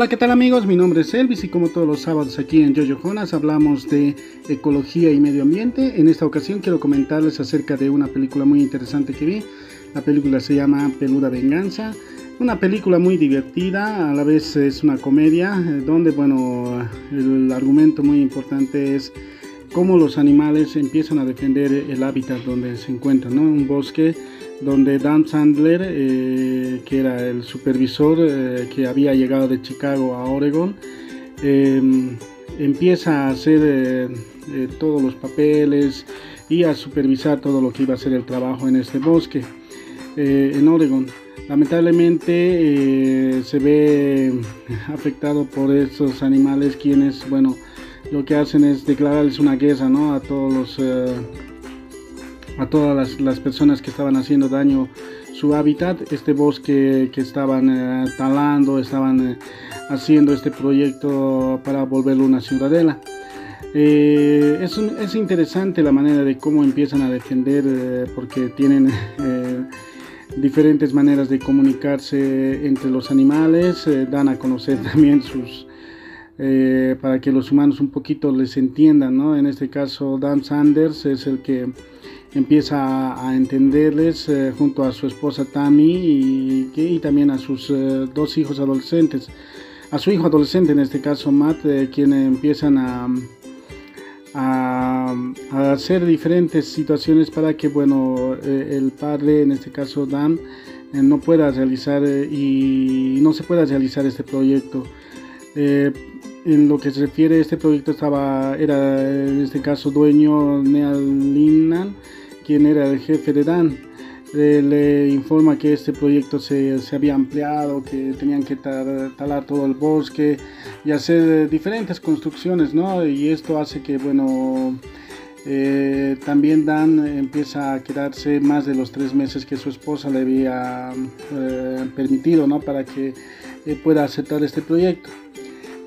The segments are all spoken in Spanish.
Hola, ¿qué tal amigos? Mi nombre es Elvis y como todos los sábados aquí en Jojo Jonas hablamos de ecología y medio ambiente. En esta ocasión quiero comentarles acerca de una película muy interesante que vi. La película se llama Peluda Venganza. Una película muy divertida, a la vez es una comedia, eh, donde, bueno, el argumento muy importante es cómo los animales empiezan a defender el hábitat donde se encuentran, ¿no? Un bosque donde Dan Sandler, eh, que era el supervisor eh, que había llegado de Chicago a Oregon, em, empieza a hacer eh, todos los papeles y a supervisar todo lo que iba a ser el trabajo en este bosque en Oregon. Lamentablemente se ve afectado por estos animales quienes, bueno, lo que hacen es declararles una guerra ¿no? a todos los a todas las, personas que estaban haciendo daño su hábitat, este bosque que estaban eh, talando, estaban eh, haciendo este proyecto para volverlo una ciudadela. Eh, es, es, interesante la manera de cómo empiezan a defender porque tienen diferentes maneras de comunicarse entre los animales, dan a conocer también sus, para que los humanos un poquito les entiendan, ¿no? En este caso, Dan Sanders es el que empieza a entenderles eh, junto a su esposa Tammy y, también a sus eh, dos hijos adolescentes. A su hijo adolescente, en este caso Matt, eh, quienes empiezan a, hacer diferentes situaciones para que bueno, el padre, en este caso Dan, no pueda realizar y no se pueda realizar este proyecto. En lo que se refiere a este proyecto estaba era en este caso dueño Neal Linnan quien era el jefe de Dan. le informa que este proyecto se, se, había ampliado, que tenían que talar todo el bosque y hacer diferentes construcciones, ¿no? Y esto hace que, bueno, eh, también Dan empieza a quedarse más de los tres meses que su esposa le había eh, permitido, ¿no? Para que eh, pueda aceptar este proyecto.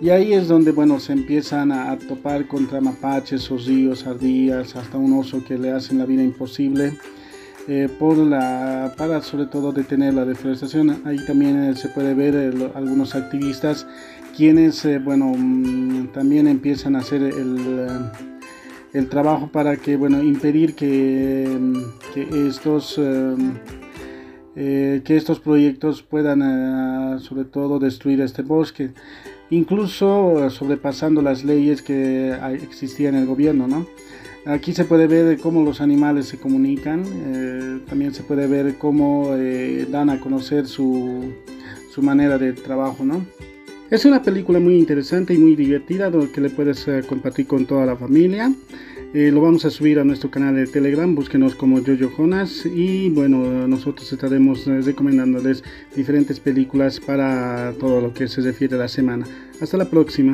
Y ahí es donde, bueno, se empiezan a, topar contra mapaches, osillos, ardillas, hasta un oso que le hacen la vida imposible. Eh, por la, para sobre todo detener la deforestación. Ahí también eh, se puede ver eh, algunos activistas quienes, bueno, mm, también empiezan a hacer el, el, trabajo para que, bueno, impedir que, mm, estos... que estos proyectos puedan sobre todo destruir este bosque incluso sobrepasando las leyes que existían en el gobierno, ¿no? Aquí se puede ver cómo los animales se comunican, eh, también se puede ver cómo eh, dan a conocer su, su, manera de trabajo, ¿no? Es una película muy interesante y muy divertida que le puedes eh, compartir con toda la familia. Eh, lo vamos a subir a nuestro canal de Telegram, búsquenos como Jojo Jonas y bueno, nosotros estaremos eh, recomendándoles diferentes películas para todo lo que se refiere a la semana. Hasta la próxima.